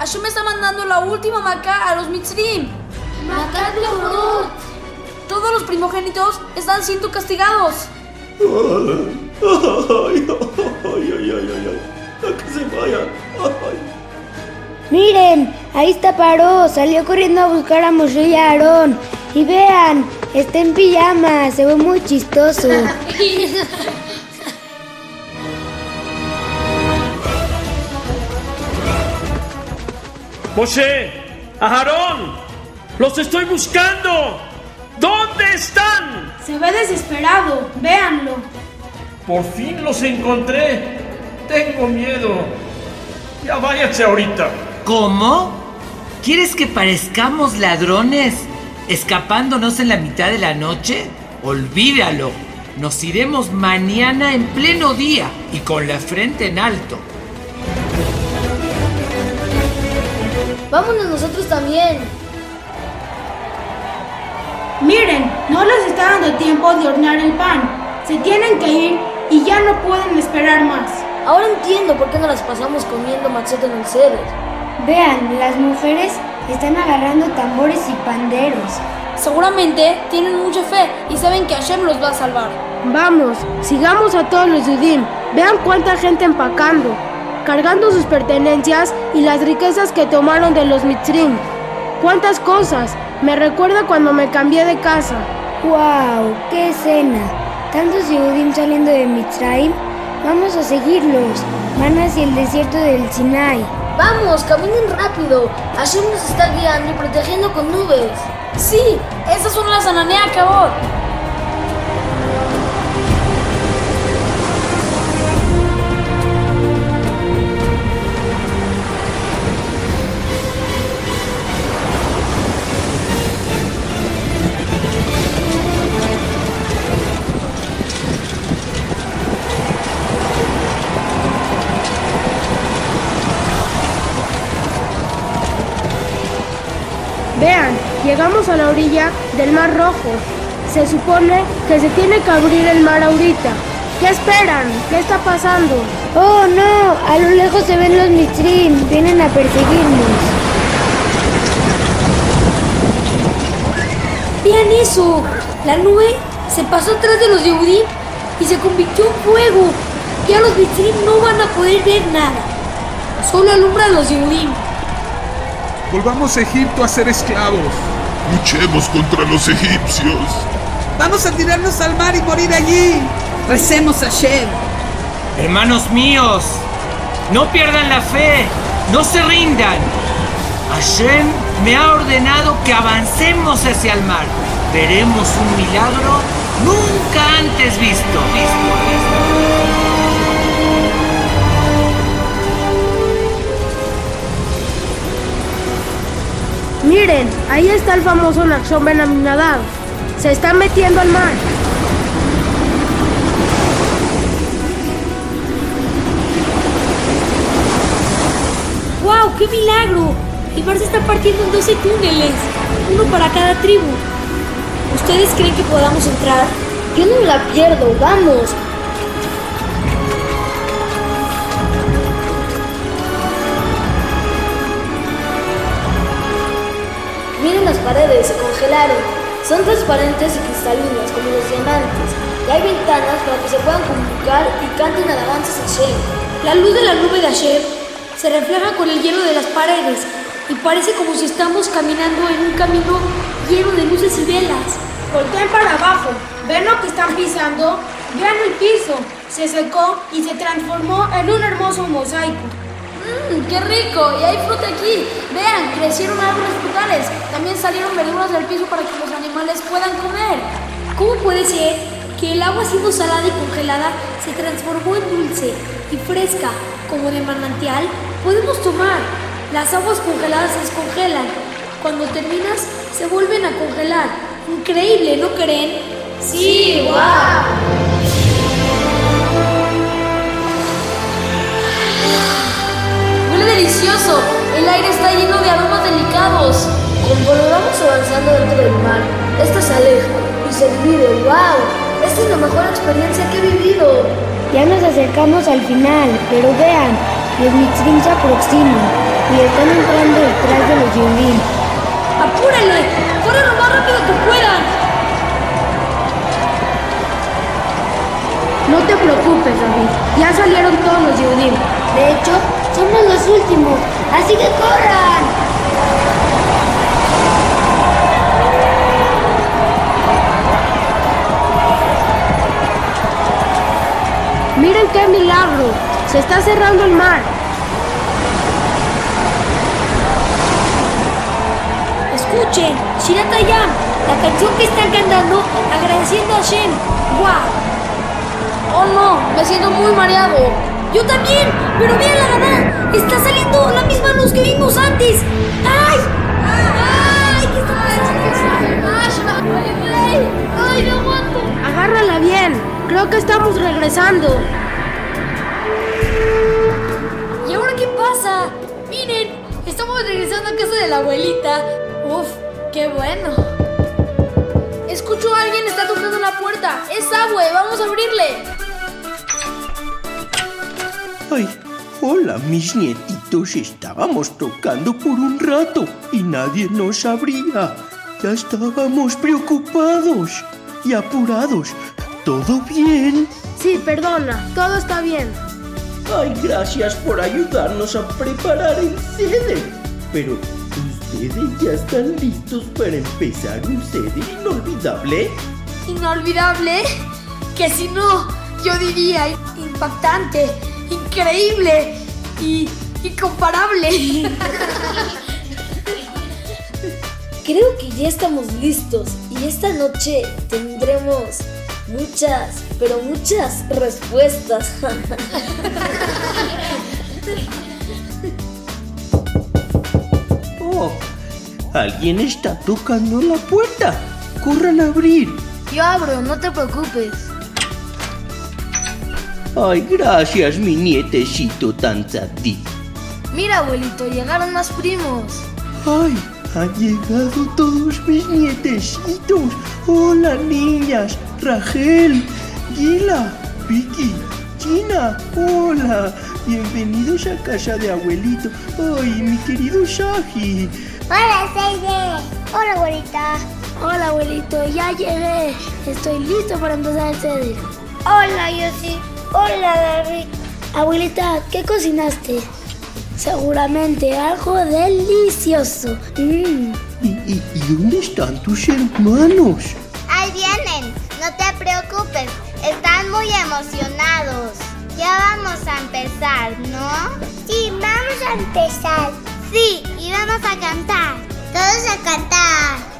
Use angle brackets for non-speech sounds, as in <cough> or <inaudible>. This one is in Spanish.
Hashem está mandando la última maca a los Mitzrim. Todos los primogénitos están siendo castigados. Ay, ay, ay, ay, ay, ay. A que se vayan. Ay. Miren, ahí está Paró, salió corriendo a buscar a Moshe y a Aarón. Y vean, está en pijama, se ve muy chistoso. <laughs> Moshe, Aarón, los estoy buscando. ¿Dónde están? Se ve desesperado, véanlo. Por fin los encontré. Tengo miedo. Ya váyanse ahorita. ¿Cómo? ¿Quieres que parezcamos ladrones escapándonos en la mitad de la noche? Olvídalo. Nos iremos mañana en pleno día y con la frente en alto. Vámonos nosotros también. Miren, no les está dando tiempo de hornear el pan. Se tienen que ir y ya no pueden esperar más. Ahora entiendo por qué no las pasamos comiendo matzot en el ceder. Vean, las mujeres están agarrando tambores y panderos. Seguramente tienen mucha fe y saben que Hashem los va a salvar. Vamos, sigamos a todos los Yudim. Vean cuánta gente empacando, cargando sus pertenencias y las riquezas que tomaron de los Mitzrim. ¿Cuántas cosas? Me recuerda cuando me cambié de casa. ¡Wow! ¡Qué escena! Tantos Yehudim saliendo de Mitzrayim. Vamos a seguirlos. Van hacia el desierto del Sinai. Vamos, caminen rápido. Hashem nos está guiando y protegiendo con nubes. Sí, esas son las Ananea Cabot. Llegamos a la orilla del Mar Rojo. Se supone que se tiene que abrir el mar ahorita. ¿Qué esperan? ¿Qué está pasando? ¡Oh no! A lo lejos se ven los Mitzrim. Vienen a perseguirnos. Vean eso. La nube se pasó atrás de los Yehudim y se convirtió en fuego. Ya los Mitzrim no van a poder ver nada. Solo alumbra a los Yehudim. Volvamos a Egipto a ser esclavos. Luchemos contra los egipcios. Vamos a tirarnos al mar y morir allí. Recemos a Shem. Hermanos míos, no pierdan la fe, no se rindan. Hashem me ha ordenado que avancemos hacia el mar. Veremos un milagro nunca antes visto. visto, visto. Miren, ahí está el famoso Naxón Ben Aminadab. Se está metiendo al mar. ¡Wow! ¡Qué milagro! El mar se está partiendo en 12 túneles, uno para cada tribu. ¿Ustedes creen que podamos entrar? Yo no me la pierdo, vamos. Son transparentes y cristalinas como los diamantes. Y hay ventanas para que se puedan comunicar y canten alabanzas a Shem. La luz de la nube de Hashem se refleja con el hielo de las paredes y parece como si estamos caminando en un camino lleno de luces y velas. Volteen para abajo. ¿Ven lo que están pisando? Vean el piso. Se secó y se transformó en un hermoso mosaico. ¡Mmm, qué rico! Y hay fruta aquí. Vean, crecieron árboles frutales. También salieron verduras del piso para que los animales puedan comer. ¿Cómo puede ser que el agua siendo salada y congelada se transformó en dulce y fresca, como de manantial? Podemos tomar. Las aguas congeladas se descongelan. Cuando terminas, se vuelven a congelar. Increíble, ¿no creen? Sí, wow. Delicioso. El aire está lleno de aromas delicados. Conforme vamos avanzando dentro del mar, esta se aleja y se divide. ¡Wow! Esta es la mejor experiencia que he vivido. Ya nos acercamos al final, pero vean, los Mitzrim se aproximan. y están entrando detrás de los Yudim. ¡Apúrale! ¡Corre lo más rápido que puedan! No te preocupes, David. Ya salieron todos los Yudim. De hecho, somos los últimos, así que corran. Miren qué milagro. Se está cerrando el mar. Escuchen, Shirat Hayam, la canción que están cantando agradeciendo a Shem. ¡Guau! Oh no, me siento muy mareado. Yo también, pero vean la gana. Está saliendo la misma luz que vimos antes. ¡Ay! ¡Ay! ¿Qué está pasando? ¡Ay, ¡Ay, no aguanto! Agárrala bien. Creo que estamos regresando. ¿Y ahora qué pasa? Miren, estamos regresando a casa de la abuelita. Uf, qué bueno. Escucho a alguien está tocando la puerta. Es Abue, vamos a abrirle. Ay, hola mis nietitos, estábamos tocando por un rato y nadie nos abría. Ya estábamos preocupados y apurados. ¿Todo bien? Sí, perdona, todo está bien. Ay, gracias por ayudarnos a preparar el ceder. Pero, ¿ustedes ya están listos para empezar un ceder inolvidable? ¿Inolvidable? Que si no, yo diría impactante, increíble y incomparable. <laughs> Creo que ya estamos listos y esta noche tendremos muchas, pero muchas respuestas. <laughs> Oh, alguien está tocando la puerta. Corran a abrir. Yo abro, no te preocupes. Ay, gracias, mi nietecito tan ti. Mira, abuelito, llegaron más primos. Ay, han llegado todos mis nietecitos. Hola, niñas. Rachel, Gila, Vicky, China. Hola. Bienvenidos a casa de abuelito. Ay, mi querido Shahi. Hola, Seide. Hola, abuelita. Hola, abuelito, ya llegué. Estoy listo para empezar el ceder. Hola, Yossi. Hola, David. Abuelita, ¿qué cocinaste? Seguramente algo delicioso. Mm. ¿Y, y, y dónde están tus hermanos? Ahí vienen, no te preocupes, están muy emocionados. Ya vamos a empezar, ¿no? Sí, vamos a empezar. Sí, y vamos a cantar. Todos a cantar.